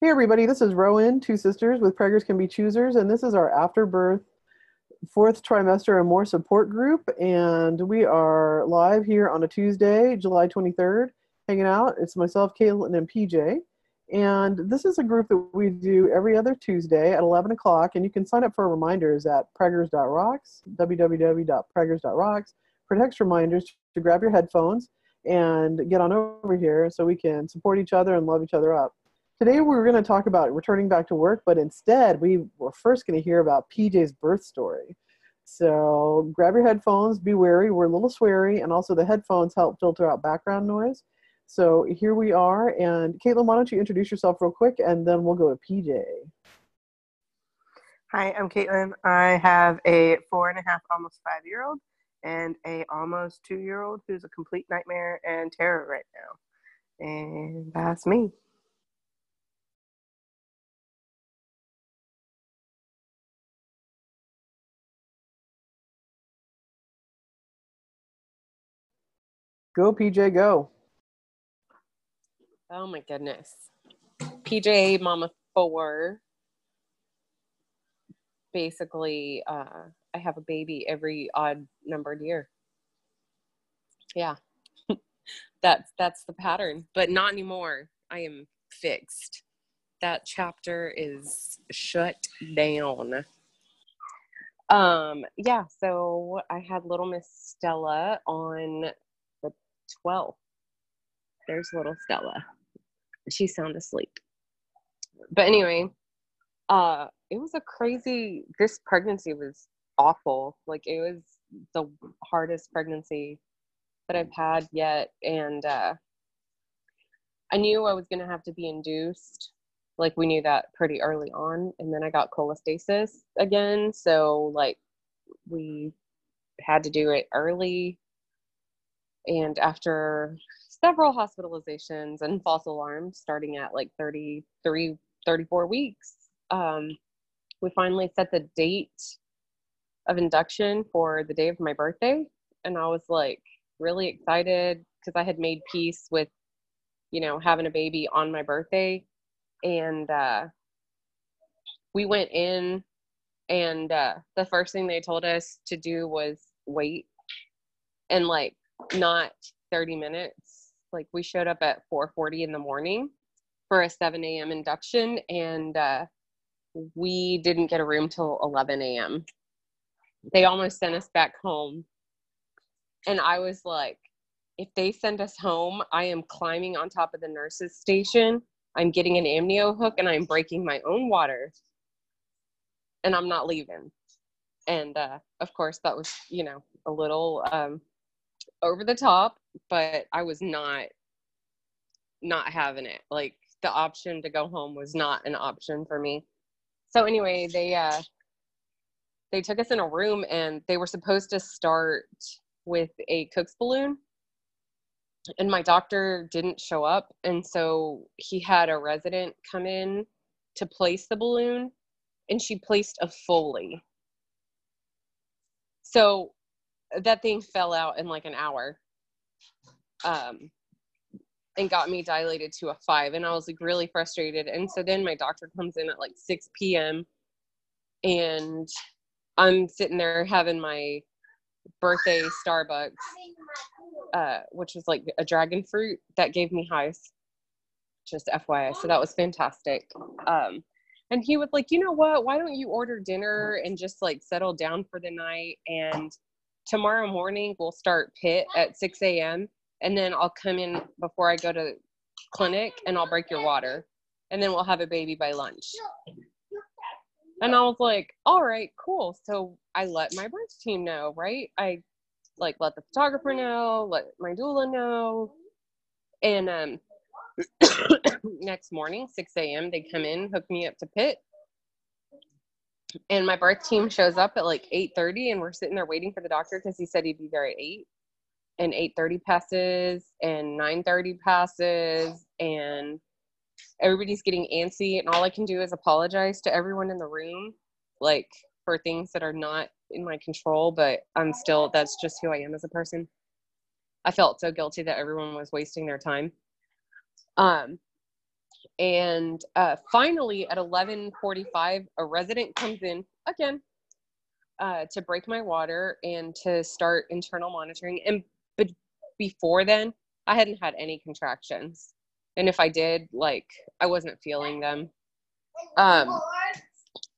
Hey everybody, this is Rowan, two sisters with Preggers Can Be Choosers, and this is our afterbirth fourth trimester and more support group. And we are live here on a Tuesday, July 23rd, hanging out. It's myself, Caitlin, and PJ. And this is a group that we do every other Tuesday at 11 o'clock. And you can sign up for reminders at preggers.rocks, www.preggers.rocks, for text reminders to grab your headphones and get on over here so we can support each other and love each other up. Today we are going to talk about returning back to work, but instead we were first going to hear about PJ's birth story. So grab your headphones, be wary, we're a little sweary, and also the headphones help filter out background noise. So here we are, and Caitlin, why don't you introduce yourself real quick, and then we'll go to PJ. Hi, I'm Caitlin. I have a four and a half, almost five year old, and a almost two year old who's a complete nightmare and terror right now. And that's me. Go, PJ, go. Oh my goodness. PJ Mama 4. Basically, uh, I have a baby every odd numbered year. Yeah. that's that's the pattern, but not anymore. I am fixed. That chapter is shut down. Um, yeah, so I had little Miss Stella on 12. There's little Stella. She's sound asleep. But anyway, uh, it was a crazy, this pregnancy was awful. Like, it was the hardest pregnancy that I've had yet. And uh, I knew I was going to have to be induced. Like, we knew that pretty early on. And then I got cholestasis again. So, like, we had to do it early and after several hospitalizations and false alarms starting at like 33, 34 weeks, um, we finally set the date of induction for the day of my birthday. And I was like really excited because I had made peace with, you know, having a baby on my birthday. And uh, we went in, and uh, the first thing they told us to do was wait. And like not 30 minutes. Like we showed up at 4:40 in the morning for a 7 a.m. induction, and uh, we didn't get a room till 11 a.m. They almost sent us back home, and I was like, if they send us home, I am climbing on top of the nurses' station. I'm getting an amnio hook, and I'm breaking my own water, and I'm not leaving. And uh, of course, that was you know a little um, over the top, but I was not not having it. Like the option to go home was not an option for me. So anyway, they uh they took us in a room and they were supposed to start with a Cook's balloon. And my doctor didn't show up and so he had a resident come in to place the balloon and she placed a Foley. So that thing fell out in like an hour um and got me dilated to a five and i was like really frustrated and so then my doctor comes in at like 6 p.m and i'm sitting there having my birthday starbucks uh which was like a dragon fruit that gave me highs just fyi so that was fantastic um and he was like you know what? Why don't you order dinner and just like settle down for the night and tomorrow morning we'll start pit at 6 a.m. and then I'll come in before I go to clinic and I'll break your water and then we'll have a baby by lunch. And I was like, all right, cool. So I let my birth team know, right? I like let the photographer know, let my doula know. And um next morning, 6 a.m., they come in, hook me up to pit and my birth team shows up at like 8.30 and we're sitting there waiting for the doctor because he said he'd be there at 8 and 8.30 passes and 9.30 passes and everybody's getting antsy and all i can do is apologize to everyone in the room like for things that are not in my control but i'm still that's just who i am as a person. I felt so guilty that everyone was wasting their time. Um And uh, finally, at 11:45, a resident comes in again uh, to break my water and to start internal monitoring. And but before then, I hadn't had any contractions, and if I did, like I wasn't feeling them. Um,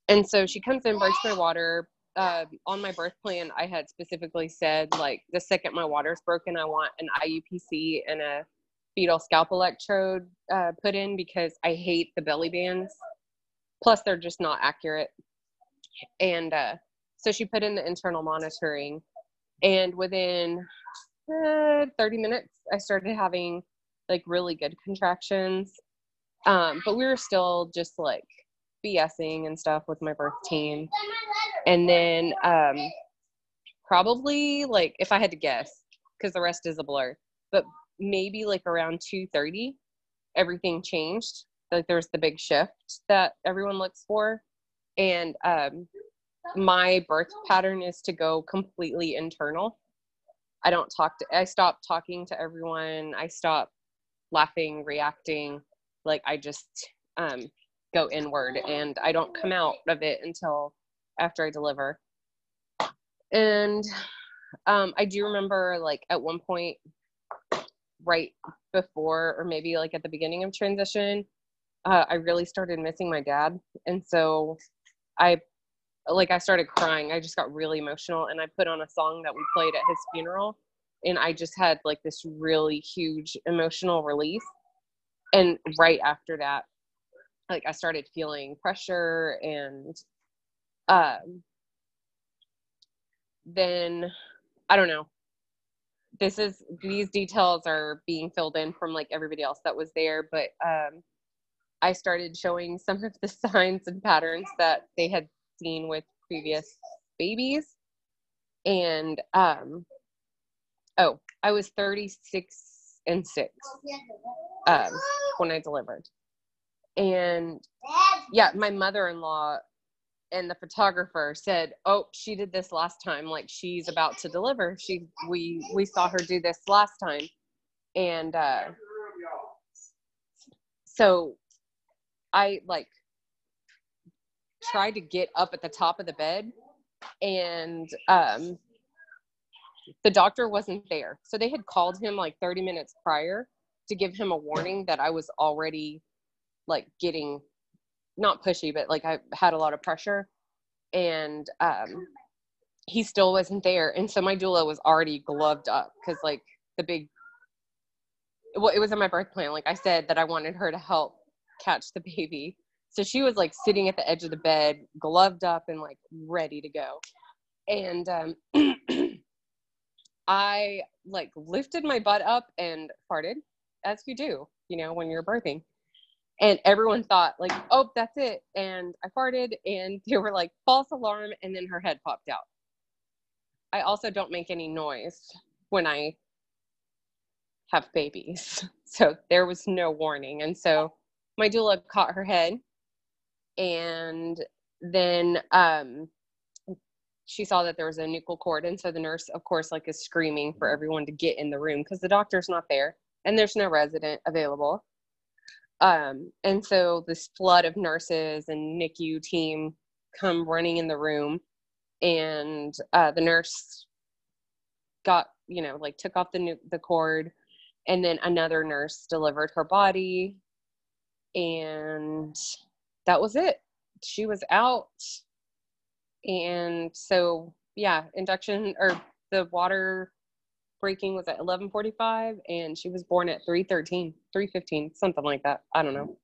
and so she comes in, breaks my water. Uh, on my birth plan, I had specifically said like the second my water's broken, I want an IUPC and a fetal scalp electrode uh, put in because I hate the belly bands. Plus, they're just not accurate. And uh, so she put in the internal monitoring, and within uh, 30 minutes, I started having like really good contractions. Um, but we were still just like BSing and stuff with my birth team. And then um, probably like if I had to guess, because the rest is a blur, but maybe like around 2:30, everything changed. Like there's the big shift that everyone looks for, and um, my birth pattern is to go completely internal. I don't talk to. I stop talking to everyone. I stop laughing, reacting. Like I just um, go inward, and I don't come out of it until after I deliver. And um, I do remember, like at one point, right before, or maybe like at the beginning of transition, uh, I really started missing my dad, and so I like I started crying. I just got really emotional and I put on a song that we played at his funeral and I just had like this really huge emotional release. And right after that, like I started feeling pressure and um then I don't know. This is these details are being filled in from like everybody else that was there, but um I started showing some of the signs and patterns that they had seen with previous babies. And um oh, I was 36 and 6 um when I delivered. And yeah, my mother-in-law and the photographer said, "Oh, she did this last time like she's about to deliver. She we we saw her do this last time." And uh so I like tried to get up at the top of the bed and um, the doctor wasn't there. So they had called him like 30 minutes prior to give him a warning that I was already like getting not pushy, but like I had a lot of pressure. And um, he still wasn't there. And so my doula was already gloved up because like the big, well, it was in my birth plan. Like I said that I wanted her to help catch the baby so she was like sitting at the edge of the bed, gloved up and like ready to go. And um, I like lifted my butt up and farted, as you do, you know, when you're birthing. And everyone thought like, oh, that's it. And I farted, and they were like, false alarm. And then her head popped out. I also don't make any noise when I have babies. So there was no warning. And so my doula caught her head and then um, she saw that there was a nuchal cord and so the nurse of course like is screaming for everyone to get in the room because the doctor's not there and there's no resident available um, and so this flood of nurses and nicu team come running in the room and uh, the nurse got you know like took off the the cord and then another nurse delivered her body and that was it. She was out. And so, yeah, induction or the water breaking was at 11:45 and she was born at 3:13, 3:15, something like that. I don't know.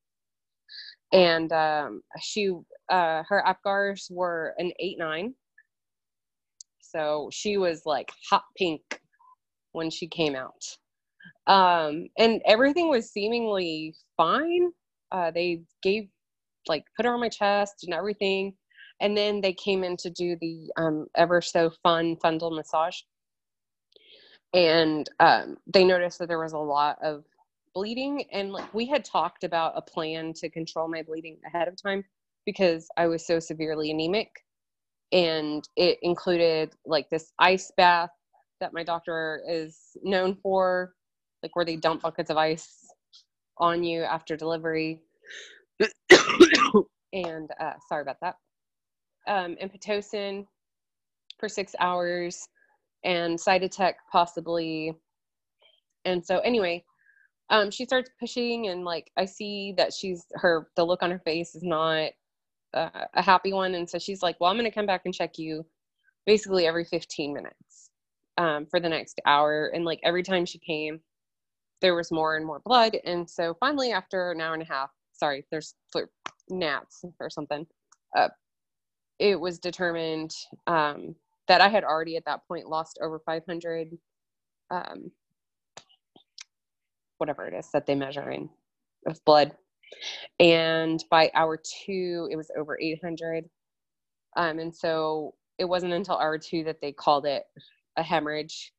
And um, she uh, her APGARs were an 8-9. So she was like hot pink when she came out. Um, and everything was seemingly fine. Uh, they gave like put her on my chest and everything. And then they came in to do the um, ever so fun fundal massage. And um, they noticed that there was a lot of bleeding. And like we had talked about a plan to control my bleeding ahead of time because I was so severely anemic. And it included like this ice bath that my doctor is known for, like where they dump buckets of ice on you after delivery and uh, sorry about that. Um, and Pitocin for six hours, and Cytotec possibly. And so, anyway, um, she starts pushing, and like I see that she's her the look on her face is not uh, a happy one, and so she's like, "Well, I'm going to come back and check you, basically every 15 minutes, um, for the next hour." And like every time she came, there was more and more blood, and so finally, after an hour and a half, sorry, there's gnats or something. Uh, it was determined um, that I had already at that point lost over 500, um, whatever it is that they measure in of blood. And by hour two, it was over 800. Um, and so it wasn't until hour two that they called it a hemorrhage.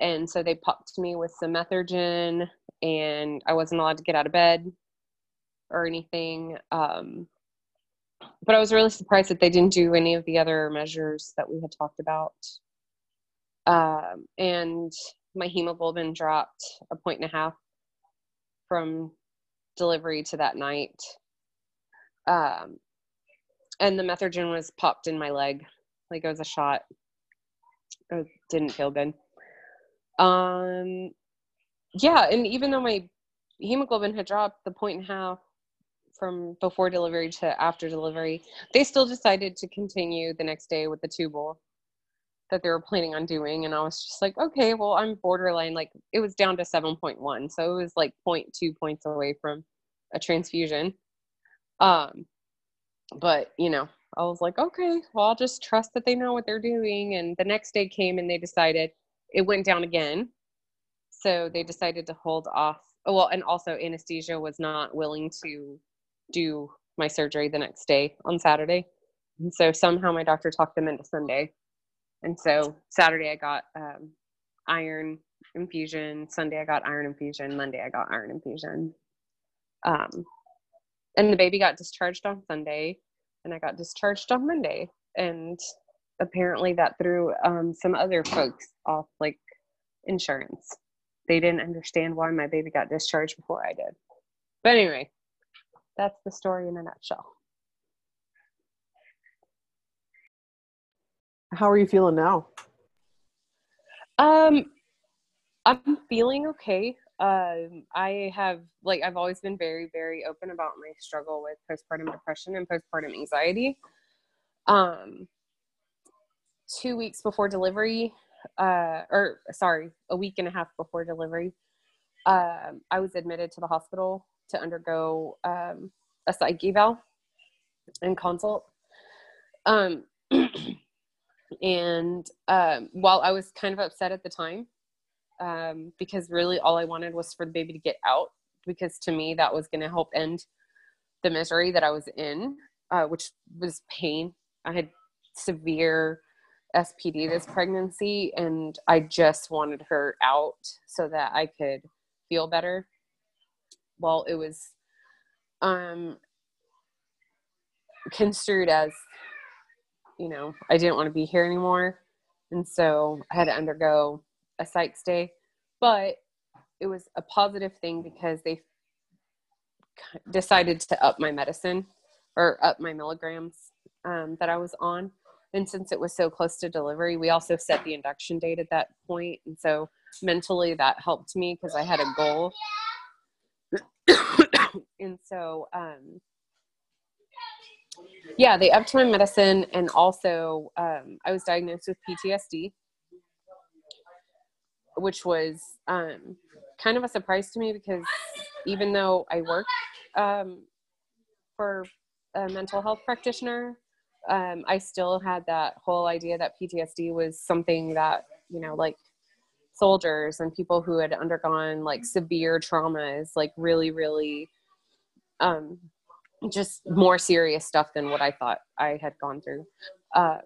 And so they popped me with some methergine, and I wasn't allowed to get out of bed or anything. Um, but I was really surprised that they didn't do any of the other measures that we had talked about. Um, and my hemoglobin dropped a point and a half from delivery to that night. Um, and the methergine was popped in my leg, like it was a shot. It didn't feel good. Um, yeah, and even though my hemoglobin had dropped the point and a half from before delivery to after delivery, they still decided to continue the next day with the tubal that they were planning on doing. And I was just like, okay, well, I'm borderline. Like it was down to 7.1. So it was like 0.2 points away from a transfusion. Um, but you know, I was like, okay, well, I'll just trust that they know what they're doing. And the next day came and they decided it went down again. So they decided to hold off. Well, and also anesthesia was not willing to do my surgery the next day on Saturday. And so somehow my doctor talked them into Sunday. And so Saturday I got um, iron infusion. Sunday I got iron infusion. Monday I got iron infusion. Um, and the baby got discharged on Sunday, and I got discharged on Monday. And apparently that threw um, some other folks off, like insurance. They didn't understand why my baby got discharged before I did. But anyway, that's the story in a nutshell. How are you feeling now? Um, I'm feeling okay. Um, I have like I've always been very, very open about my struggle with postpartum depression and postpartum anxiety. Um, two weeks before delivery, uh, or sorry, a week and a half before delivery, um, I was admitted to the hospital to undergo um, a psych eval and consult. Um, and um, while I was kind of upset at the time, um, because really all I wanted was for the baby to get out, because to me that was going to help end the misery that I was in, uh, which was pain. I had severe SPD this pregnancy, and I just wanted her out so that I could feel better. Well, it was um, construed as, you know, I didn't want to be here anymore. And so I had to undergo a psych stay. But it was a positive thing because they decided to up my medicine or up my milligrams um, that I was on. And since it was so close to delivery, we also set the induction date at that point. And so mentally that helped me because I had a goal and so um, yeah they upped medicine and also um, i was diagnosed with ptsd which was um, kind of a surprise to me because even though i work um, for a mental health practitioner um, i still had that whole idea that ptsd was something that you know like soldiers and people who had undergone like severe traumas like really really um just more serious stuff than what i thought i had gone through. Um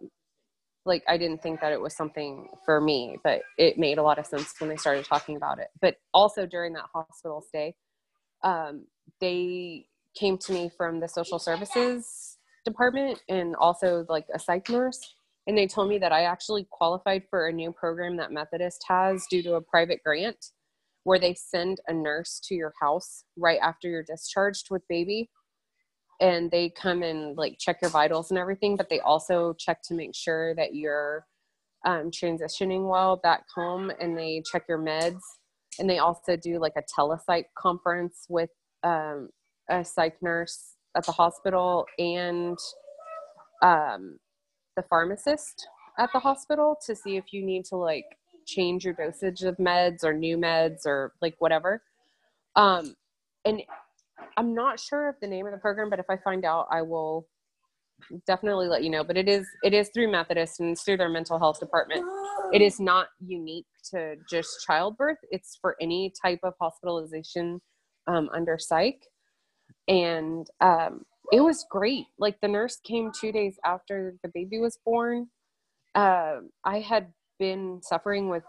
like i didn't think that it was something for me but it made a lot of sense when they started talking about it. But also during that hospital stay um they came to me from the social services department and also like a psych nurse and they told me that I actually qualified for a new program that Methodist has due to a private grant where they send a nurse to your house right after you're discharged with baby. And they come and like check your vitals and everything but they also check to make sure that you're um, transitioning well back home and they check your meds. And they also do like a telepsych conference with um, a psych nurse at the hospital and um, the pharmacist at the hospital to see if you need to like change your dosage of meds or new meds or like whatever. Um, and I'm not sure of the name of the program, but if I find out, I will definitely let you know. But it is it is through Methodist and it's through their mental health department. It is not unique to just childbirth. It's for any type of hospitalization um, under psych, and um, it was great. Like the nurse came two days after the baby was born. Uh, I had been suffering with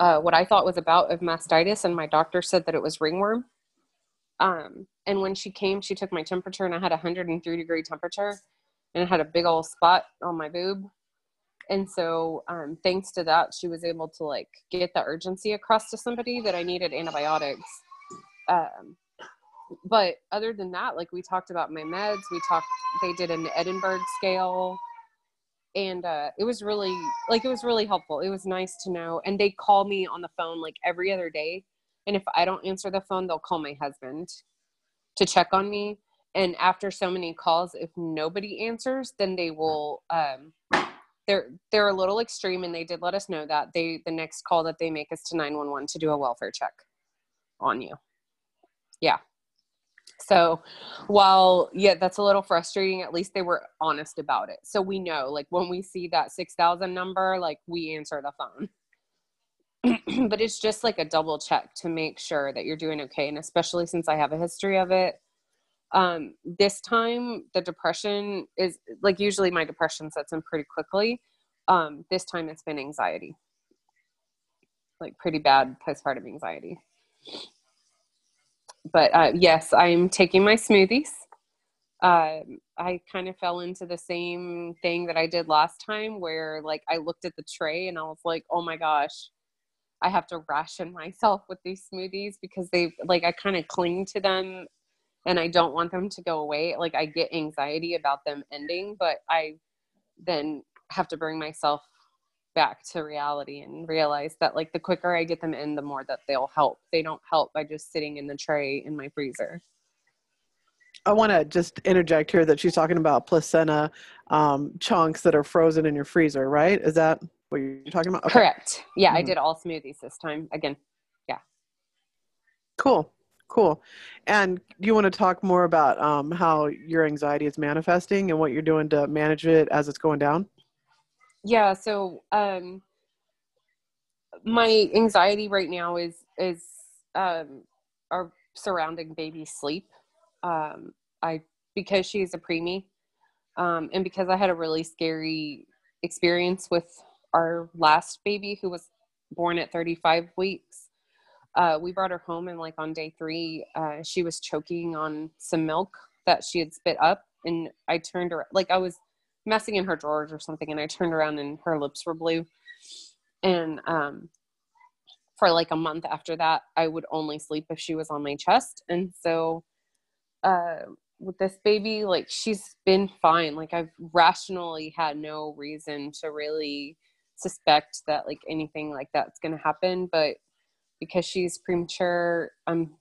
uh, what I thought was a bout of mastitis, and my doctor said that it was ringworm. Um, and when she came, she took my temperature, and I had a 103 degree temperature, and it had a big old spot on my boob. And so, um, thanks to that, she was able to like get the urgency across to somebody that I needed antibiotics. Um, but other than that, like we talked about my meds, we talked. They did an Edinburgh scale and uh, it was really like it was really helpful it was nice to know and they call me on the phone like every other day and if i don't answer the phone they'll call my husband to check on me and after so many calls if nobody answers then they will um, they're they're a little extreme and they did let us know that they the next call that they make is to 911 to do a welfare check on you yeah so while yeah, that's a little frustrating, at least they were honest about it. So we know like when we see that 6,000 number, like we answer the phone. but it's just like a double check to make sure that you're doing okay and especially since I have a history of it. Um this time the depression is like usually my depression sets in pretty quickly. Um this time it's been anxiety. Like pretty bad postpartum anxiety but uh, yes, I'm taking my smoothies. Um, I kind of fell into the same thing that I did last time, where like I looked at the tray and I was like, oh my gosh, I have to ration myself with these smoothies because they like I kind of cling to them and I don't want them to go away. Like I get anxiety about them ending, but I then have to bring myself back to reality and realize that like the quicker I get them in, the more that they'll help. They don't help by just sitting in the tray in my freezer. I want to just interject here that she's talking about placenta um, chunks that are frozen in your freezer, right? Is that what you're talking about? Okay. Correct. Yeah, mm-hmm. I did all smoothies this time. Again, yeah. Cool, cool. And do you want to talk more about um, how your anxiety is manifesting and what you're doing to manage it as it's going down? Yeah so um my anxiety right now is is um are surrounding baby sleep. Um i because she's a preemie um and because i had a really scary experience with our last baby who was born at 35 weeks uh, we brought her home and like on day three uh, she was choking on some milk that she had spit up and i turned her like i was messing in her drawers or something and I turned around and her lips were blue. And um for like a month after that, I would only sleep if she was on my chest. And so uh with this baby, like she's been fine. Like I've rationally had no reason to really suspect that like anything like that's gonna happen. But because she's premature, I'm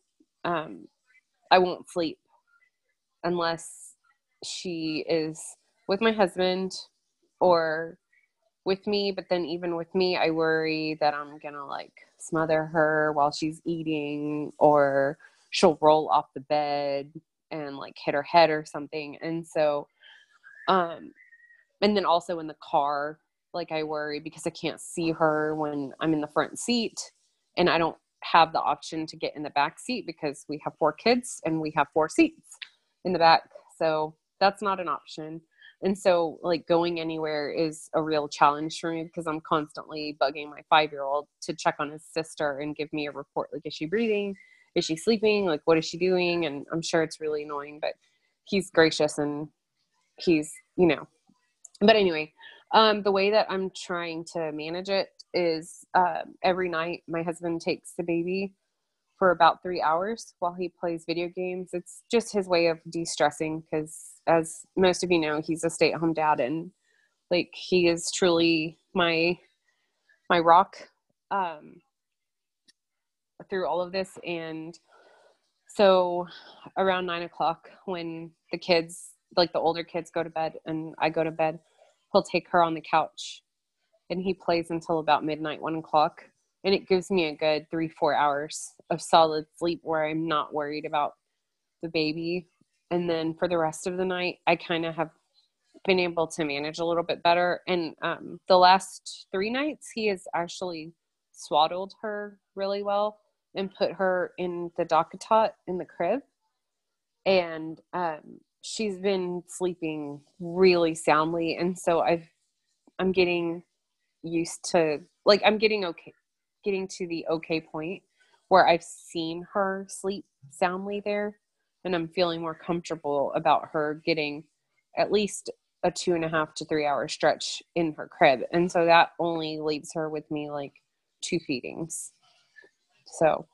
um I won't sleep unless she is with my husband or with me but then even with me i worry that i'm gonna like smother her while she's eating or she'll roll off the bed and like hit her head or something. And so um and then also in the car like i worry because i can't see her when i'm in the front seat and i don't have the option to get in the back seat because we have four kids and we have four seats in the back. So that's not an option and so like going anywhere is a real challenge for me because i'm constantly bugging my five year old to check on his sister and give me a report like is she breathing? Is she sleeping? Like what is she doing? And i'm sure it's really annoying but he's gracious and he's you know. But anyway Um, the way that I'm trying to manage it is uh, every night my husband takes the baby for about three hours while he plays video games. It's just his way of de stressing because, as most of you know, he's a stay at home dad and like he is truly my my rock um, through all of this. And so around nine o'clock, when the kids, like the older kids, go to bed and I go to bed, he'll take her on the couch and he plays until about midnight, one o'clock. And it gives me a good three, four hours of solid sleep where I'm not worried about the baby. And then for the rest of the night, I kind of have been able to manage a little bit better. And um, the last three nights, he has actually swaddled her really well and put her in the DockATot in the crib. And um, she's been sleeping really soundly. And so I've, I'm getting used to, like, I'm getting okay, getting to the okay point where I've seen her sleep soundly there. And I'm feeling more comfortable about her getting at least a two and a half to three hour stretch in her crib. And so that only leaves her with me like two feedings. So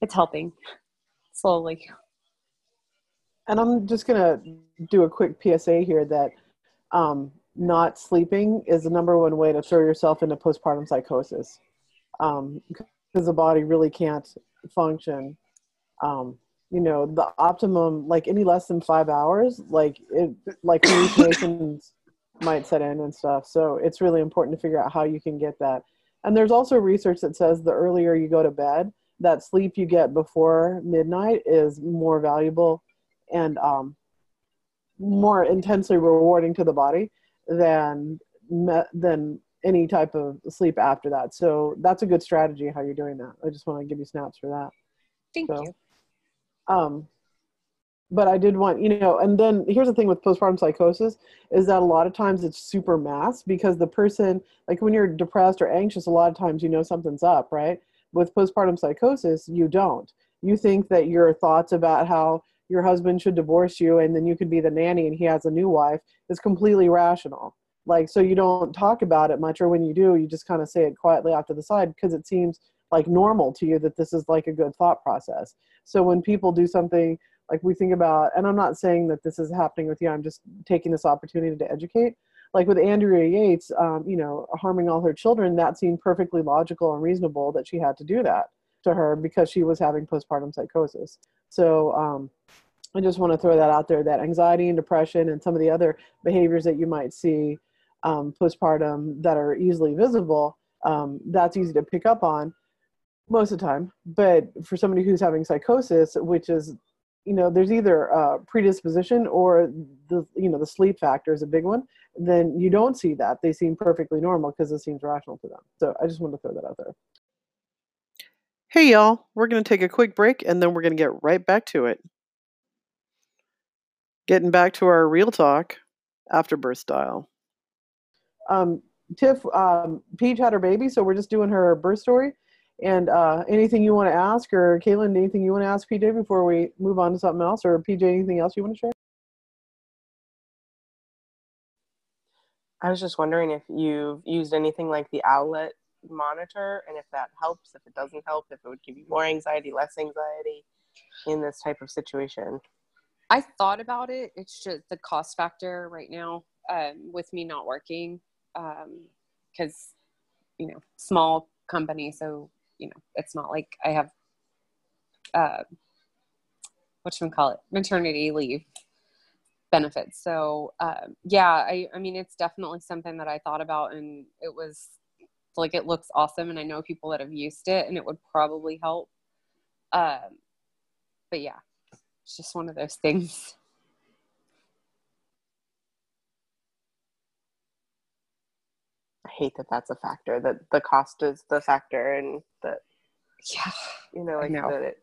it's helping slowly. And I'm just going to do a quick PSA here that um, not sleeping is the number one way to throw yourself into postpartum psychosis because um, the body really can't function. Um, you know, the optimum, like any less than five hours, like it, like hallucinations might set in and stuff. So it's really important to figure out how you can get that. And there's also research that says the earlier you go to bed, that sleep you get before midnight is more valuable and um, more intensely rewarding to the body than than any type of sleep after that. So that's a good strategy how you're doing that. I just want to give you snaps for that. Thank so, you. Um, but I did want, you know, and then here's the thing with postpartum psychosis is that a lot of times it's super mass because the person, like when you're depressed or anxious, a lot of times you know something's up, right? With postpartum psychosis, you don't. You think that your thoughts about how your husband should divorce you and then you could be the nanny and he has a new wife is completely rational. Like, so you don't talk about it much, or when you do, you just kind of say it quietly off to the side because it seems like normal to you that this is like a good thought process. So when people do something like we think about, and I'm not saying that this is happening with you, I'm just taking this opportunity to educate. Like with Andrea Yates, um, you know, harming all her children, that seemed perfectly logical and reasonable that she had to do that to her because she was having postpartum psychosis. So um, I just want to throw that out there that anxiety and depression and some of the other behaviors that you might see um, postpartum that are easily visible, um, that's easy to pick up on most of the time. But for somebody who's having psychosis, which is, you know, there's either a predisposition or the, you know, the sleep factor is a big one. Then you don't see that. They seem perfectly normal because it seems rational to them. So I just wanted to throw that out there. Hey, y'all. We're going to take a quick break and then we're going to get right back to it. Getting back to our real talk, afterbirth style. Um, Tiff, um, Peach had her baby, so we're just doing her birth story. And uh, anything you want to ask, or Caitlin, anything you want to ask PJ before we move on to something else, or PJ, anything else you want to share? I was just wondering if you've used anything like the Owlet monitor and if that helps, if it doesn't help, if it would give you more anxiety, less anxiety in this type of situation. I thought about it. It's just the cost factor right now um, with me not working because, um, you know, small company. So you know, it's not like I have, uh, what we call it, maternity leave benefits. So um, yeah, I, I mean, it's definitely something that I thought about, and it was like it looks awesome, and I know people that have used it, and it would probably help. Um, but yeah, it's just one of those things. Hate that that's a factor. That the cost is the factor, and that yeah, you know, like know. that it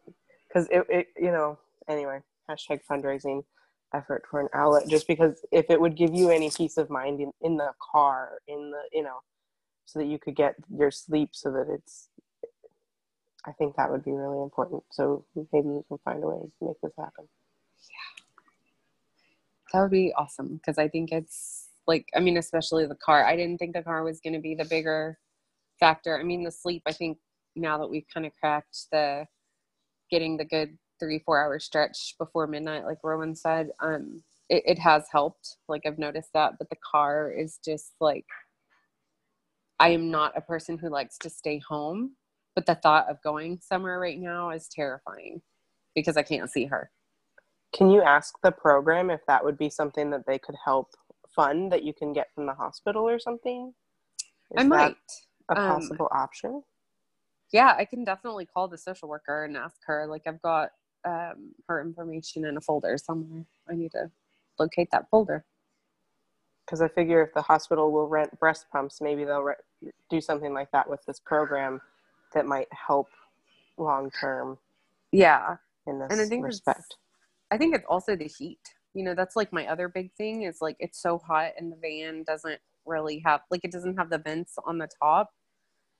because it, it you know anyway hashtag fundraising effort for an Owlet just because if it would give you any peace of mind in, in the car in the you know so that you could get your sleep so that it's I think that would be really important. So maybe we can find a way to make this happen. Yeah. That would be awesome because I think it's Like, I mean, especially the car. I didn't think the car was going to be the bigger factor. I mean, the sleep, I think now that we've kind of cracked the getting the good three, four hour stretch before midnight, like Rowan said, um, it, it has helped. Like, I've noticed that. But the car is just like, I am not a person who likes to stay home, but the thought of going somewhere right now is terrifying because I can't see her. Can you ask the program if that would be something that they could help fund that you can get from the hospital or something? Is I might. that a Um, possible option? Yeah, I can definitely call the social worker and ask her. Like, I've got um, her information in a folder somewhere. I need to locate that folder. Because I figure if the hospital will rent breast pumps, maybe they'll re- do something like that with this program that might help long term Yeah, in this and I think respect. I think it's also the heat. You know, that's like my other big thing is like it's so hot and the van doesn't really have like it doesn't have the vents on the top.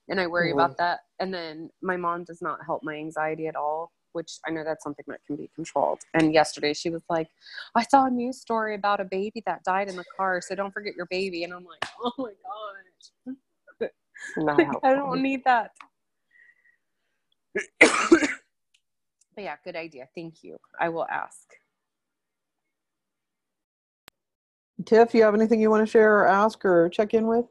And I worry Mhm. about that. And then my mom does not help my anxiety at all, which I know that's something that can be controlled. And yesterday she was like, I saw a news story about a baby that died in the car, so don't forget your baby. And I'm like, oh my gosh. Like. I don't need that. but yeah, good idea. Thank you. I will ask. Tiff, you have anything you want to share or ask or check in with?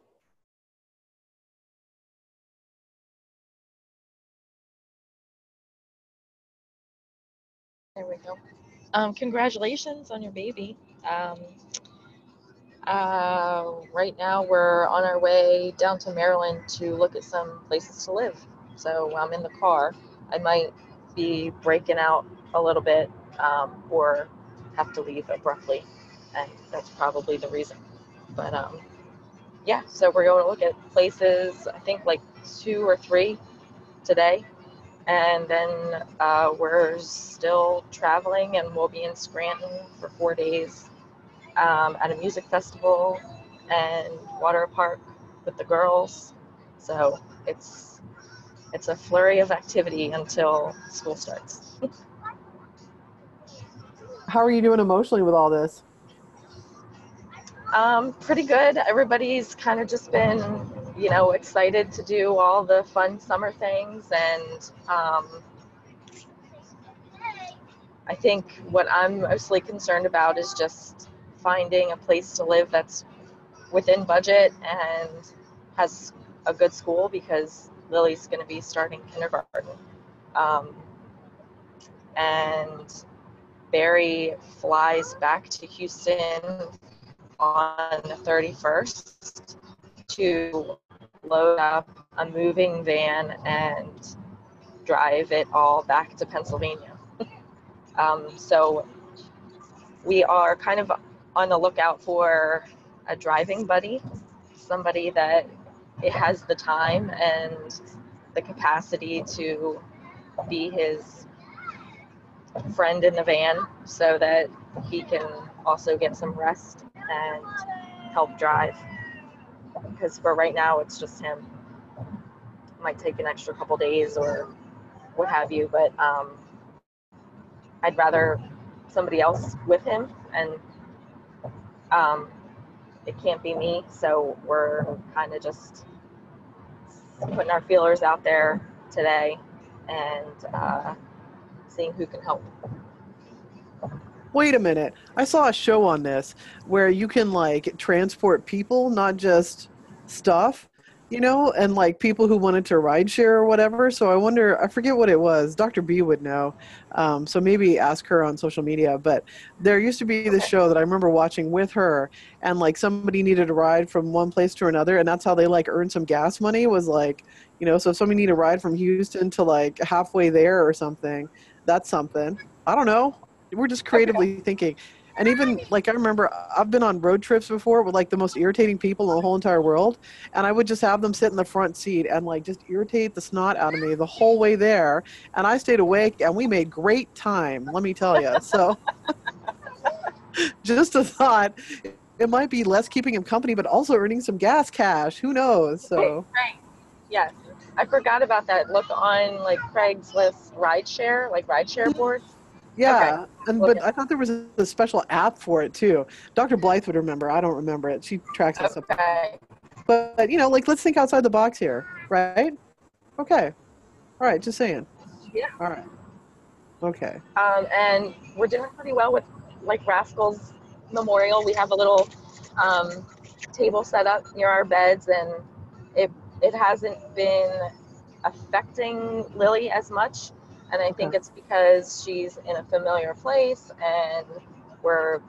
There we go. Um, congratulations on your baby. Um, uh, right now, we're on our way down to Maryland to look at some places to live. So I'm in the car. I might be breaking out a little bit um, or have to leave abruptly, and that's probably the reason. But um, yeah, so we're going to look at places, I think like two or three today and then uh, we're still traveling and we'll be in scranton for four days um, at a music festival and water park with the girls so it's it's a flurry of activity until school starts How are you doing emotionally with all this? Um, pretty good everybody's kind of just been you know excited to do all the fun summer things and um, I think what I'm mostly concerned about is just finding a place to live that's within budget and has a good school because Lily's going to be starting kindergarten. Um, and Barry flies back to Houston on the 31st to load up a moving van and drive it all back to Pennsylvania. Um, so we are kind of on the lookout for a driving buddy, somebody that it has the time and the capacity to be his friend in the van so that he can also get some rest and help drive. Because for right now, it's just him. Might take an extra couple days or what have you, but um, I'd rather somebody else with him, and um, it can't be me. So we're kind of just putting our feelers out there today and uh, seeing who can help. Wait a minute. I saw a show on this where you can like transport people, not just stuff, you know, and like people who wanted to ride share or whatever. So I wonder, I forget what it was. Dr. B would know. Um, so maybe ask her on social media. But there used to be this show that I remember watching with her, and like somebody needed a ride from one place to another, and that's how they like earned some gas money was like, you know, so if somebody needed a ride from Houston to like halfway there or something, that's something. I don't know. We're just creatively thinking. And even like I remember I've been on road trips before with like the most irritating people in the whole entire world and I would just have them sit in the front seat and like just irritate the snot out of me the whole way there and I stayed awake and we made great time, let me tell you. So just a thought it might be less keeping him company but also earning some gas cash. Who knows? So Yes, I forgot about that. Look on like Craigslist rideshare, like rideshare boards. Yeah, and Well, but I thought there was a, special app for it too. Dr. Blythe would remember. I don't remember it. She tracks us up. Okay. But you know, like let's think outside the box here, right? Okay. All right, just saying. Yeah. All right. Okay. Um, and we're doing pretty well with like Rascals Memorial. We have a little um, table set up near our beds, and it it hasn't been affecting Lily as much. And I think it's because she's in a familiar place, and we're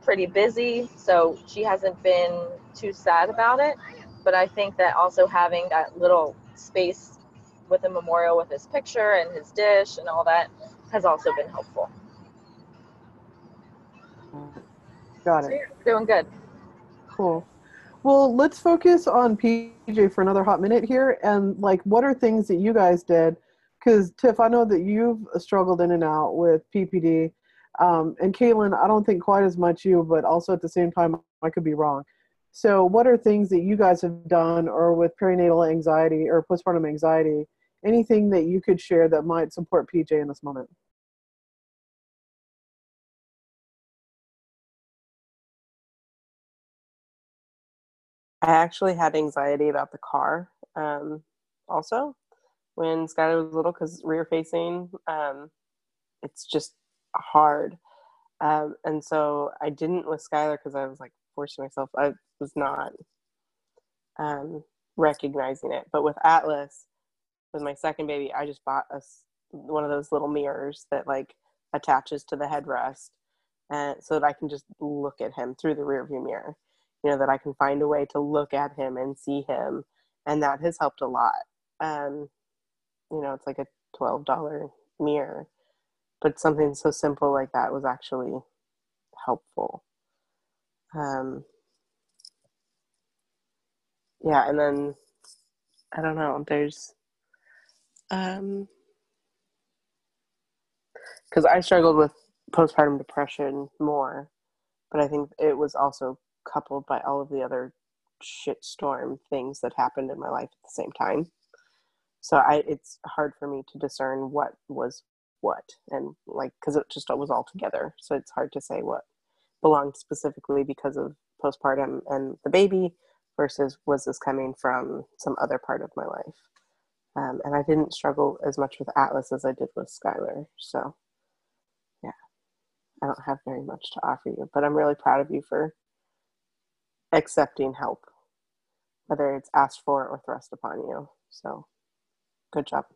pretty busy, so she hasn't been too sad about it. But I think that also having that little space with a memorial with his picture and his dish and all that has also been helpful. Got it. we're doing good. Cool. Well, let's focus on PJ for another hot minute here, and like, what are things that you guys did? Because Tiff, I know that you've struggled in and out with PPD, um, and Caitlin, I don't think quite as much you, but also at the same time, I could be wrong. So, what are things that you guys have done, or with perinatal anxiety or postpartum anxiety? Anything that you could share that might support PJ in this moment? I actually had anxiety about the car um, also when Skylar was little because rear facing, um, it's just hard. Um, and so I didn't with Skylar because I was like forcing myself. I was not um, recognizing it. But with Atlas, with my second baby, I just bought us one of those little mirrors that like attaches to the headrest, and so that I can just look at him through the rear view mirror you know that i can find a way to look at him and see him and that has helped a lot um you know it's like a $12 mirror but something so simple like that was actually helpful um yeah and then i don't know there's um because i struggled with postpartum depression more but i think it was also coupled by all of the other shitstorm things that happened in my life at the same time. So I it's hard for me to discern what was what and like because it just was all together. So it's hard to say what belonged specifically because of postpartum and the baby versus was this coming from some other part of my life. Um, and I didn't struggle as much with Atlas as I did with Skylar. So yeah, I don't have very much to offer you, but I'm really proud of you for accepting help, whether it's asked for or thrust upon you. So, good job.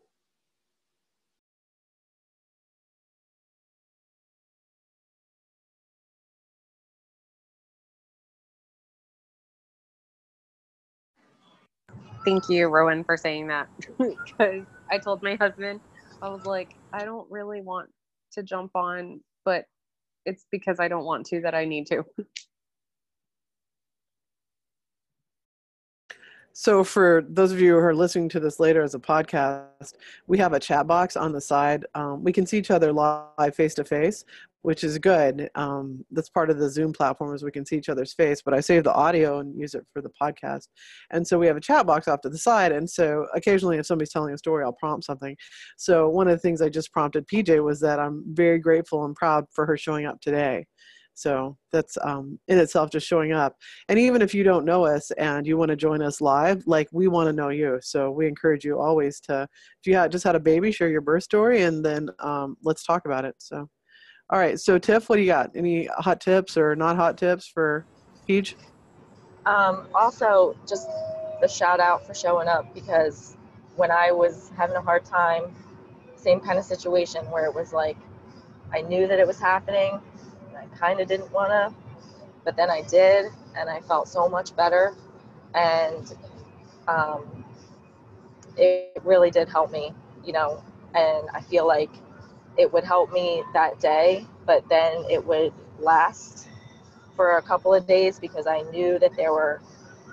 Thank you, Rowan, for saying that. Because I told my husband, I was like, I don't really want to jump on, but it's because I don't want to that I need to. So, for those of you who are listening to this later as a podcast, we have a chat box on the side. Um, we can see each other live face to face, which is good. Um, that's part of the Zoom platform is we can see each other's face. But I save the audio and use it for the podcast. And so we have a chat box off to the side. And so occasionally, if somebody's telling a story, I'll prompt something. So one of the things I just prompted PJ was that I'm very grateful and proud for her showing up today. So that's um, in itself just showing up. And even if you don't know us and you want to join us live, like we want to know you. So we encourage you always to, if you had, just had a baby, share your birth story and then um, let's talk about it. So, all right. So Tiff, what do you got? Any hot tips or not hot tips for Peach? Um, also, just the shout out for showing up because when I was having a hard time, same kind of situation where it was like I knew that it was happening. Kind of didn't want to, but then I did, and I felt so much better. And um, it really did help me, you know. And I feel like it would help me that day, but then it would last for a couple of days because I knew that there were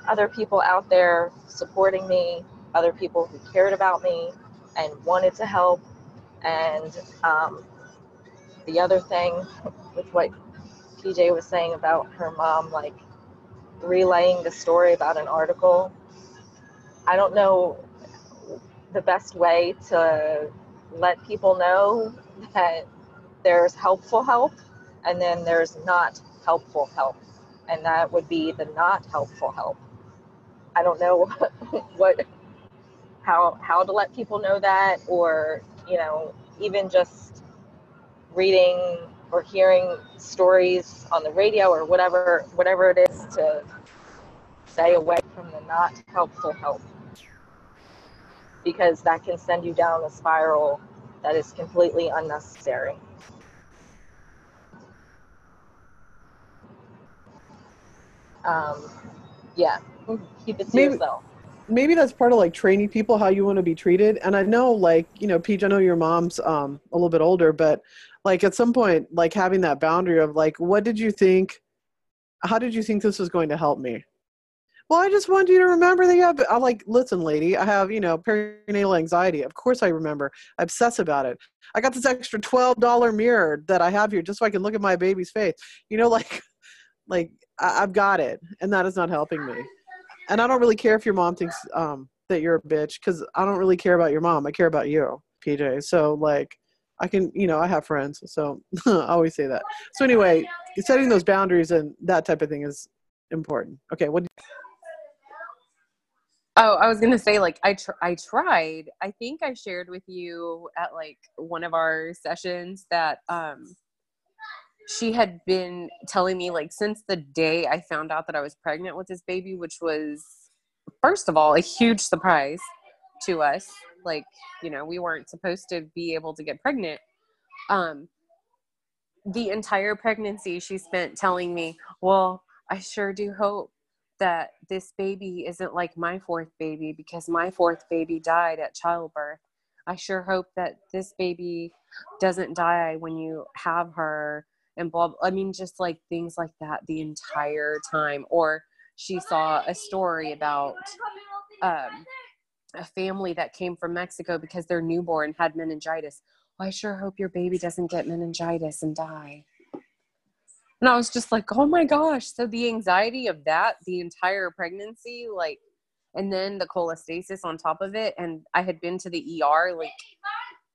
other people out there supporting me, other people who cared about me and wanted to help. And um, the other thing with what PJ was saying about her mom, like relaying the story about an article, I don't know the best way to let people know that there's helpful help and then there's not helpful help. And that would be the not helpful help. I don't know what, how how to let people know that or you know even just reading or hearing stories on the radio or whatever whatever it is to stay away from the not helpful help because that can send you down a spiral that is completely unnecessary. Um, yeah, keep it to Maybe- yourself. maybe that's part of like training people how you want to be treated and i know like you know peach i know your mom's um a little bit older but like at some point like having that boundary of like what did you think how did you think this was going to help me? Well i just want you to remember that you have i'm like listen lady i have you know perinatal anxiety. Of course i remember. I obsess about it. I got this extra $12 mirror that i have here just so i can look at my baby's face. You know like like I, i've got it and that is not helping me. And I don't really care if your mom thinks um, that you're a bitch because I don't really care about your mom. I care about you, PJ. So like, I can, you know, I have friends, so I always say that. So anyway, setting those boundaries and that type of thing is important. Okay, what? Oh, I was gonna say like I tr- I tried. I think I shared with you at like one of our sessions that um she had been telling me like since the day I found out that I was pregnant with this baby, which was first of all a huge surprise to us. Like you know we weren't supposed to be able to get pregnant. Um, the entire pregnancy she spent telling me, "Well, I sure do hope that this baby isn't like my fourth baby because my fourth baby died at childbirth. I sure hope that this baby doesn't die when you have her and blah, blah I mean just like things like that the entire time or she saw a story about um, a family that came from Mexico because their newborn had meningitis. I sure hope your baby doesn't get meningitis and die. And I was just like, oh my gosh. So the anxiety of that, the entire pregnancy, like, and then the cholestasis on top of it. And I had been to the ER like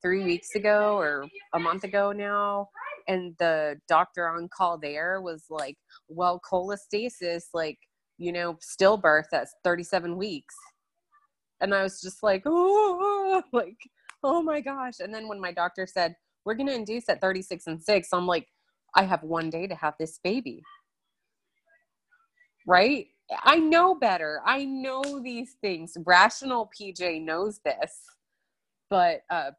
three weeks ago or a month ago now. And the doctor on call there was like, well, cholestasis, like, you know, stillbirth, that's 37 weeks. And I was just like, oh, like, oh my gosh. And then when my doctor said, we're going to induce at 36 and 6, I'm like, I have one day to have this baby. Right? I know better. I know these things. Rational PJ knows this. But uh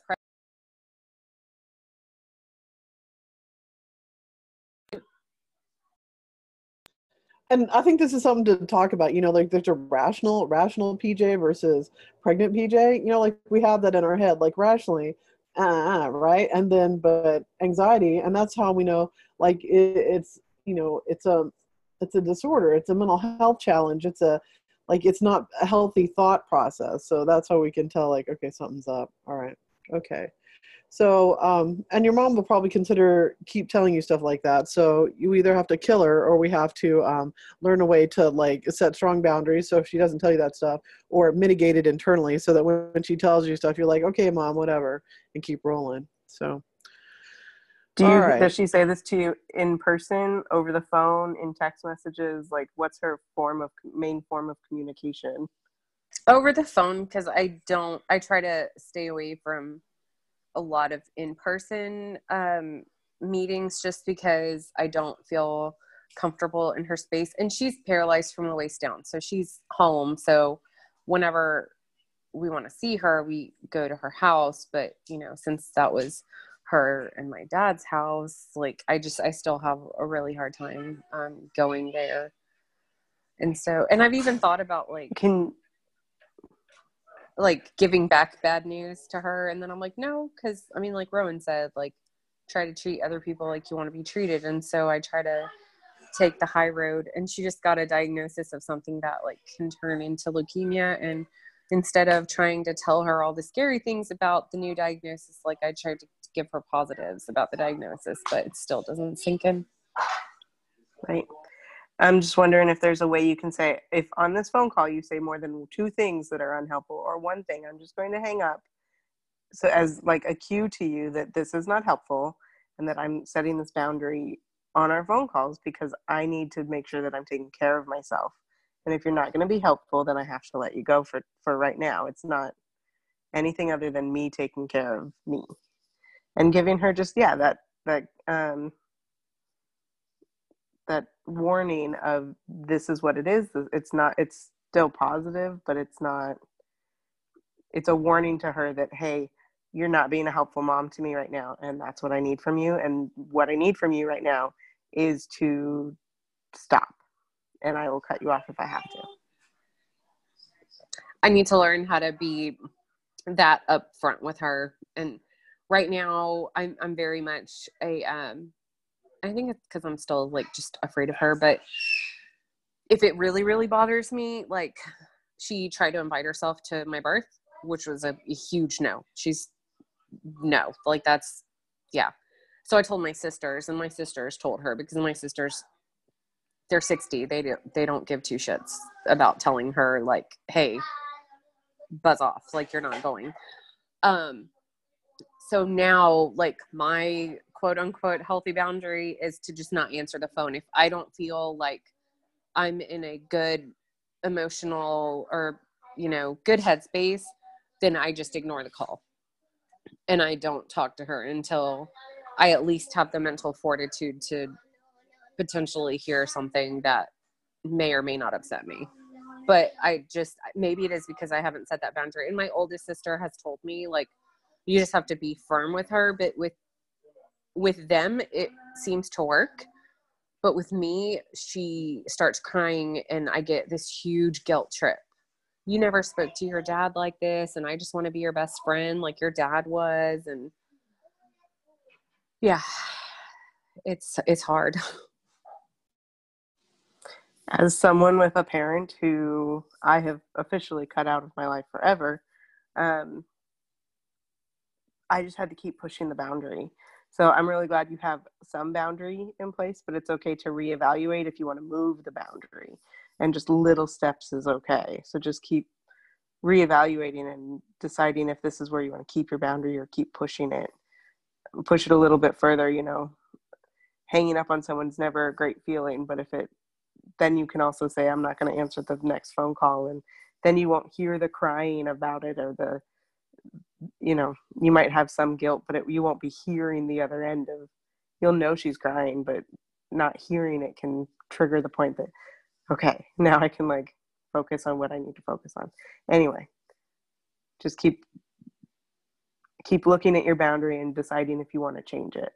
And I think this is something to talk about. You know, like there's a rational, rational PJ versus pregnant PJ. You know, like we have that in our head, like rationally, uh, right? And then, but anxiety, and that's how we know, like it, it's, you know, it's a, it's a disorder. It's a mental health challenge. It's a, like it's not a healthy thought process. So that's how we can tell, like, okay, something's up. All right, okay. So, um, and your mom will probably consider keep telling you stuff like that. So you either have to kill her, or we have to um, learn a way to like set strong boundaries. So if she doesn't tell you that stuff, or mitigate it internally, so that when she tells you stuff, you're like, okay, mom, whatever, and keep rolling. So. Do you All right. does she say this to you in person, over the phone, in text messages? Like, what's her form of main form of communication? over the phone because I don't I try to stay away from a lot of in-person um meetings just because I don't feel comfortable in her space. And she's paralyzed from the waist down so she's home. So whenever we want to see her we go to her house. But you know since that was her and my dad's house like i just i still have a really hard time um, going there. And so and i've even thought about like Can like giving back bad news to her. And then i'm like no because i mean like rowan said like try to treat other people like you want to be treated. And so i try to take the high road. And she just got a diagnosis of something that like can turn into leukemia. And instead of trying to tell her all the scary things about the new diagnosis like i tried to give her positives about the diagnosis but it still doesn't sink in. Right? I'm just wondering if there's a way you can say if on this phone call you say more than two things that are unhelpful or one thing, I'm just going to hang up. So as like a cue to you that this is not helpful and that I'm setting this boundary on our phone calls because I need to make sure that I'm taking care of myself. And if you're not going to be helpful, then I have to let you go for for right now. It's not anything other than me taking care of me and giving her just yeah that that um that warning of this is what it is it's not it's still positive but it's not it's a warning to her that hey you're not being a helpful mom to me right now and that's what i need from you and what i need from you right now is to stop and i will cut you off if i have to. I need to learn how to be that upfront with her and right now i'm i'm very much a um i think it's because i'm still like just afraid of her but if it really really bothers me like she tried to invite herself to my birth which was a, a huge no. She's no. Like that's yeah. So i told my sisters and my sisters told her because my sisters they're 60 they do they don't give two shits about telling her like hey buzz off. Like you're not going. Um so now like my quote unquote healthy boundary is to just not answer the phone. If i don't feel like i'm in a good emotional or you know good headspace then i just ignore the call. And i don't talk to her until i at least have the mental fortitude to potentially hear something that may or may not upset me. But i just maybe it is because i haven't set that boundary. And my oldest sister has told me like you just have to be firm with her but with with them it seems to work. But with me she starts crying and i get this huge guilt trip. You never spoke to your dad like this and i just want to be your best friend like your dad was and yeah it's it's hard. As someone with a parent who i have officially cut out of my life forever um, I just had to keep pushing the boundary. So I'm really glad you have some boundary in place, but it's okay to reevaluate if you want to move the boundary. And just little steps is okay. So just keep reevaluating and deciding if this is where you want to keep your boundary or keep pushing it. Push it a little bit further, you know. Hanging up on someone's never a great feeling, but if it then you can also say I'm not going to answer the next phone call and then you won't hear the crying about it or the you know you might have some guilt but it, you won't be hearing the other end of you'll know she's crying but not hearing it can trigger the point that okay now i can like focus on what i need to focus on anyway just keep keep looking at your boundary and deciding if you want to change it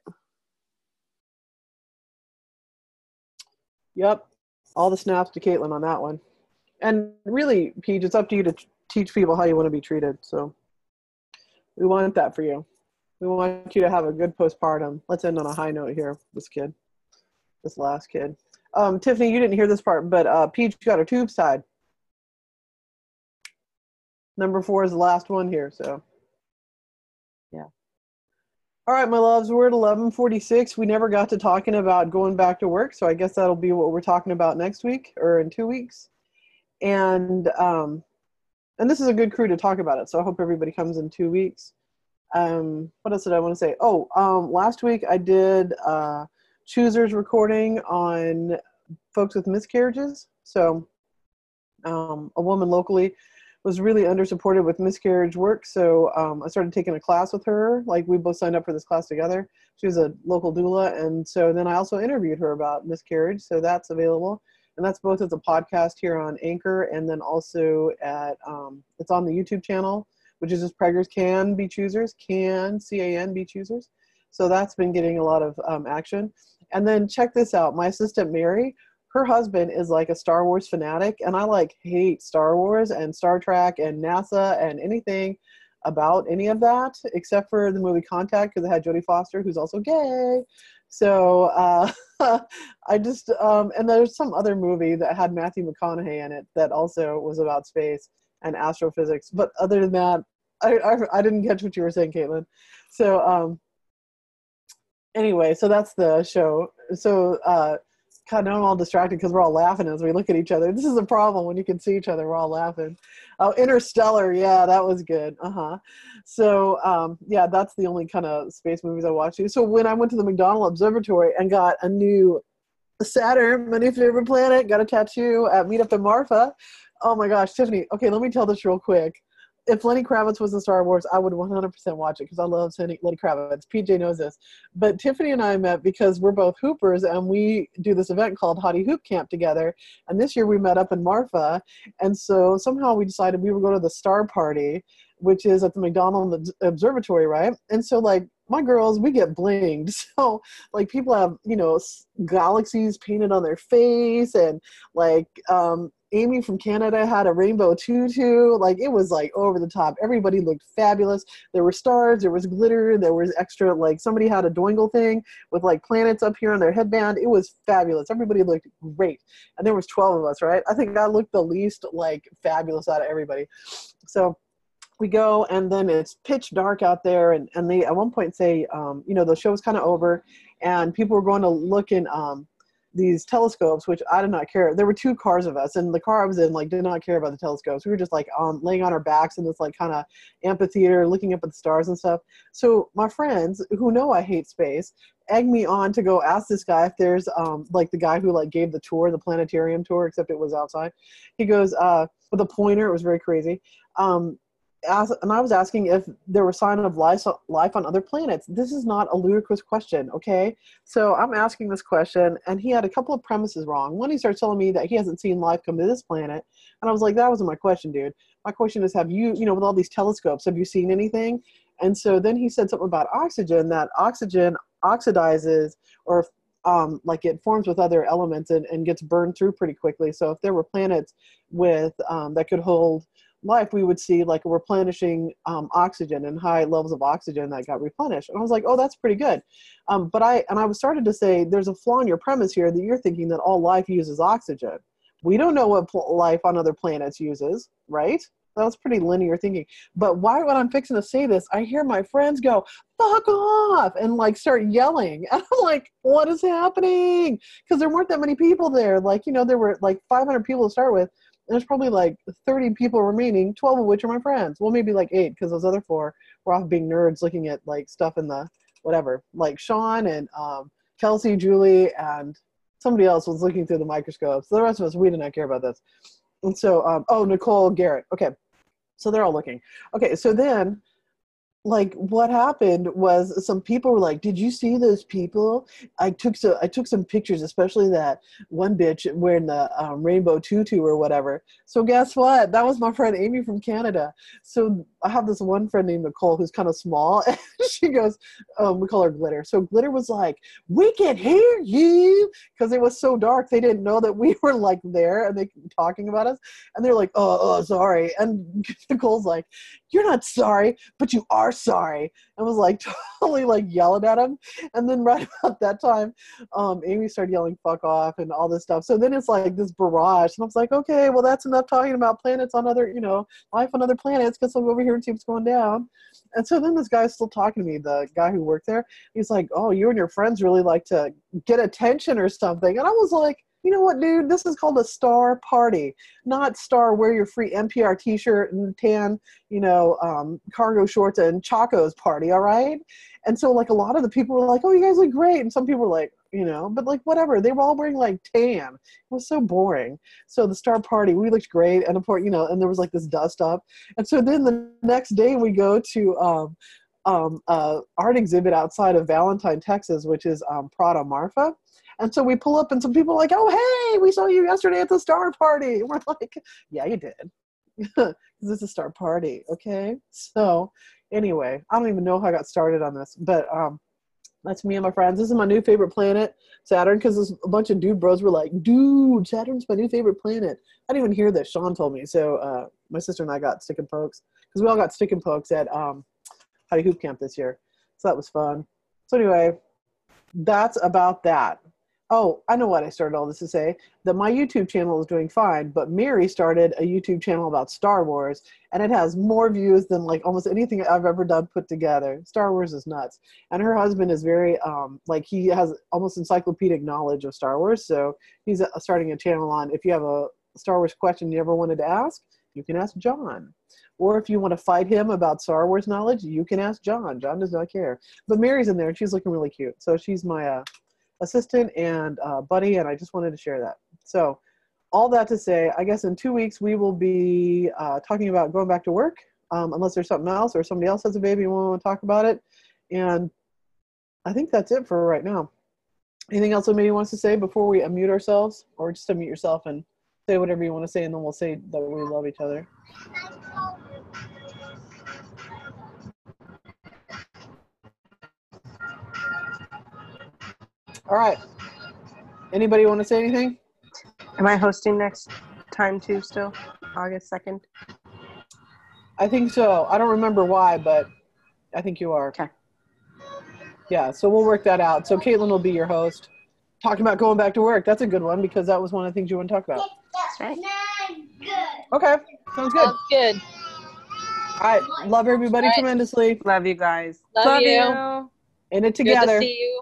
Yep. All the snaps to Caitlin on that one. And really, Peach, it's up to you to teach people how you want to be treated. So we want that for you. We want you to have a good postpartum. Let's end on a high note here. This kid, this last kid. Um, Tiffany, you didn't hear this part, but uh, Peach got her tubes tied. Number four is the last one here, so yeah. All right, my loves, we're at 11:46. We never got to talking about going back to work, so I guess that'll be what we're talking about next week or in two weeks. And um, and this is a good crew to talk about it. So I hope everybody comes in two weeks. Um, what else did I want to say? Oh, um, last week I did uh, choosers recording on folks with miscarriages. So um, a woman locally was really under supported with miscarriage work. So um, I started taking a class with her. Like we both signed up for this class together. She was a local doula, and so then I also interviewed her about miscarriage. So that's available and that's both as a podcast here on Anchor and then also at um, it's on the YouTube channel, which is just Preggers Can Be Choosers, Can C A N Be Choosers. So that's been getting a lot of um, action. And then check this out, my assistant Mary, her husband is like a Star Wars fanatic, and I like hate Star Wars and Star Trek and NASA and anything about any of that except for the movie Contact because it had Jodie Foster, who's also gay. So uh, I just um, and there's some other movie that had Matthew McConaughey in it that also was about space and astrophysics. But other than that, I I, I didn't catch what you were saying, Caitlin. So um, anyway, so that's the show. So uh, God, now I'm all distracted because we're all laughing as we look at each other. This is a problem when you can see each other. We're all laughing. Oh, Interstellar. Yeah, that was good. Uh huh. So, um, yeah, that's the only kind of space movies I watch. So when I went to the McDonald Observatory and got a new Saturn, my new favorite planet, got a tattoo at Meetup in Marfa. Oh my gosh, Tiffany. Okay, let me tell this real quick if Lenny Kravitz was in Star Wars, I would 100% watch it because I love Lenny Kravitz. PJ knows this. But Tiffany and I met because we're both hoopers and we do this event called Hottie Hoop Camp together. And this year we met up in Marfa. And so somehow we decided we would go to the Star Party, which is at the McDonald Observatory, right? And so, like, my girls, we get blinged. So, like, people have, you know, galaxies painted on their face and, like, um, Amy from Canada had a rainbow tutu. Like it was like over the top. Everybody looked fabulous. There were stars, there was glitter, there was extra like somebody had a doingle thing with like planets up here on their headband. It was fabulous. Everybody looked great. And there was 12 of us, right? I think I looked the least like fabulous out of everybody. So we go and then it's pitch dark out there and, and they at one point say um, you know the show was kind of over and people were going to look in um, these telescopes, which I did not care. There were two cars of us, and the car I was in like did not care about the telescopes. We were just like laying on our backs in this like kind of amphitheater, looking up at the stars and stuff. So my friends who know I hate space egg me on to go ask this guy if there's um like the guy who like gave the tour, the planetarium tour, except it was outside. He goes uh with a pointer. It was very crazy. Um, and I was asking if there were signs of life, life on other planets. This is not a ludicrous question, okay? So I'm asking this question, and he had a couple of premises wrong. One, he starts telling me that he hasn't seen life come to this planet, and I was like, that wasn't my question, dude. My question is, have you, you know, with all these telescopes, have you seen anything? And so then he said something about oxygen, that oxygen oxidizes or um, like it forms with other elements and, and gets burned through pretty quickly. So if there were planets with um, that could hold life, we would see like replenishing um, oxygen and high levels of oxygen that got replenished. And I was like, oh, that's pretty good. Um, but I and I was started to say there's a flaw in your premise here that you're thinking that all life uses oxygen. We don't know what pl- life on other planets uses, right? That was pretty linear thinking. But why, when I'm fixing to say this, I hear my friends go, fuck off, and like start yelling. And I'm like, what is happening? Because there weren't that many people there. Like, you know, there were like 500 people to start with there's probably like 30 people remaining, 12 of which are my friends. Well, maybe like eight because those other four were off being nerds looking at like stuff in the whatever. Like Sean and um, Kelsey, Julie, and somebody else was looking through the microscope. So the rest of us, we did not care about this. And so, um, oh, Nicole Garrett. Okay. So they're all looking. Okay. So then like what happened was some people were like did you see those people? I took so i took some pictures especially that one bitch wearing the um, rainbow tutu or whatever. So guess what? That was my friend amy from canada. So i have this one friend named nicole who's kind of small and she goes um, we call her glitter. So glitter was like we can hear you! Because it was so dark they didn't know that we were like there and they talking about us and they're like oh, oh sorry. And nicole's like you're not sorry but you are sorry. And was like totally like yelling at him and then right about that time um amy started yelling fuck off and all this stuff. So then it's like this barrage and i was like okay well that's enough talking about planets on other you know life on other planets because i'm over here see what's going down and so then this guy's still talking to me the guy who worked there he's like oh you and your friends really like to get attention or something and i was like you know what, dude? This is called a star party, not star wear your free NPR T-shirt and tan, you know, um, cargo shorts and chacos party. All right. And so, like, a lot of the people were like, "Oh, you guys look great," and some people were like, you know, but like whatever. They were all wearing like tan. It was so boring. So the star party, we looked great, and of course, you know, and there was like this dust up. And so then the next day we go to um, um, uh, art exhibit outside of Valentine, Texas, which is um, Prada Marfa and so we pull up, and some people are like, "Oh, hey, we saw you yesterday at the star party." And we're like, "Yeah, you did." this is a star party, okay? So, anyway, I don't even know how I got started on this, but um, that's me and my friends. This is my new favorite planet, Saturn, because a bunch of dude bros were like, "Dude, Saturn's my new favorite planet." I didn't even hear this. Sean told me. So uh, my sister and I got stick and pokes because we all got stick and pokes at um, Hottie Hoop Camp this year. So that was fun. So anyway, that's about that. Oh, I know what I started all this to say. That my YouTube channel is doing fine, but Mary started a YouTube channel about Star Wars, and it has more views than like almost anything I've ever done put together. Star Wars is nuts, and her husband is very um like he has almost encyclopedic knowledge of Star Wars. So he's uh, starting a channel on. If you have a Star Wars question you ever wanted to ask, you can ask John. Or if you want to fight him about Star Wars knowledge, you can ask John. John does not care. But Mary's in there, and she's looking really cute. So she's my uh, assistant and uh, buddy, and I just wanted to share that. So, all that to say, I guess in two weeks we will be uh, talking about going back to work, um, unless there's something else or somebody else has a baby and we want to talk about it. And I think that's it for right now. Anything else somebody wants to say before we unmute ourselves, or just unmute yourself and say whatever you want to say, and then we'll say that we love each other. All right. Anybody want to say anything? Am I hosting next time too? Still, August second. I think so. I don't remember why, but I think you are. Okay. Yeah, so we'll work that out. So Caitlin will be your host. Talking about going back to work. That's a good one because that was one of the things you want to talk about. That's right. Okay, sounds good. Sounds good. All right, love everybody All right. tremendously. Love you guys. Love, you. In it Good together. to see you.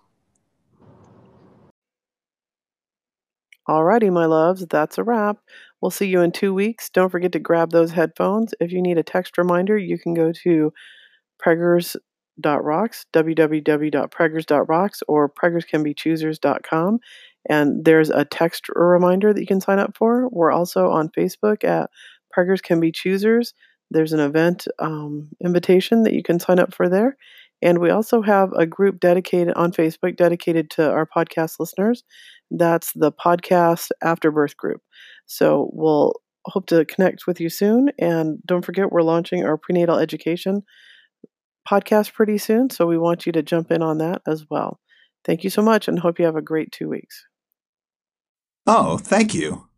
Alrighty, my loves, that's a wrap. We'll see you in two weeks. Don't forget to grab those headphones. If you need a text reminder, you can go to preggers.rocks, www.preggers.rocks, or preggerscanbechoosers.com. And there's a text reminder that you can sign up for. We're also on Facebook at Preggers Can Be Choosers. There's an event um, invitation that you can sign up for there. And we also have a group dedicated on Facebook dedicated to our podcast listeners. That's the podcast Afterbirth group. So we'll hope to connect with you soon. And don't forget, we're launching our prenatal education podcast pretty soon. So we want you to jump in on that as well. Thank you so much and hope you have a great two weeks. Oh, thank you.